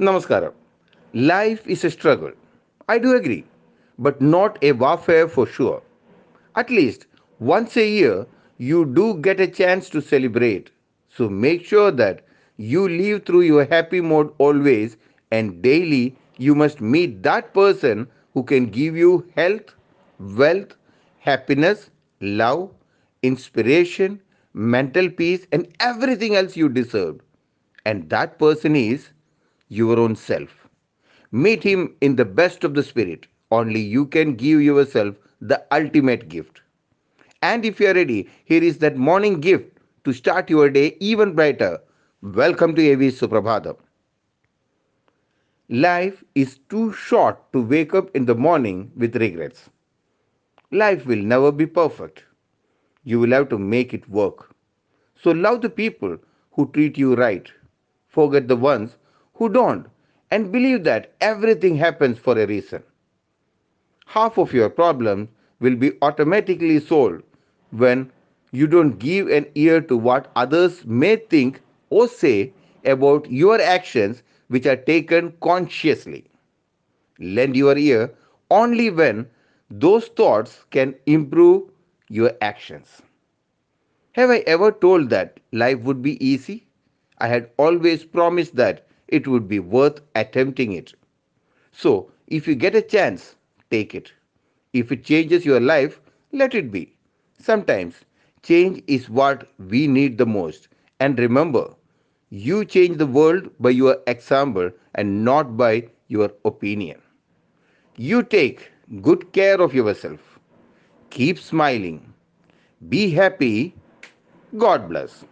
Namaskaram. Life is a struggle. I do agree, but not a warfare for sure. At least once a year, you do get a chance to celebrate. So make sure that you live through your happy mode always, and daily you must meet that person who can give you health, wealth, happiness, love, inspiration, mental peace, and everything else you deserve. And that person is your own self. Meet him in the best of the spirit. Only you can give yourself the ultimate gift. And if you are ready, here is that morning gift to start your day even brighter. Welcome to AV Suprabhatam. Life is too short to wake up in the morning with regrets. Life will never be perfect. You will have to make it work. So love the people who treat you right. Forget the ones who don't and believe that everything happens for a reason. Half of your problems will be automatically solved when you don't give an ear to what others may think or say about your actions which are taken consciously. Lend your ear only when those thoughts can improve your actions. Have I ever told that life would be easy? I had always promised that it would be worth attempting it. So, if you get a chance, take it. If it changes your life, let it be. Sometimes change is what we need the most. And remember, you change the world by your example and not by your opinion. You take good care of yourself. Keep smiling. Be happy. God bless.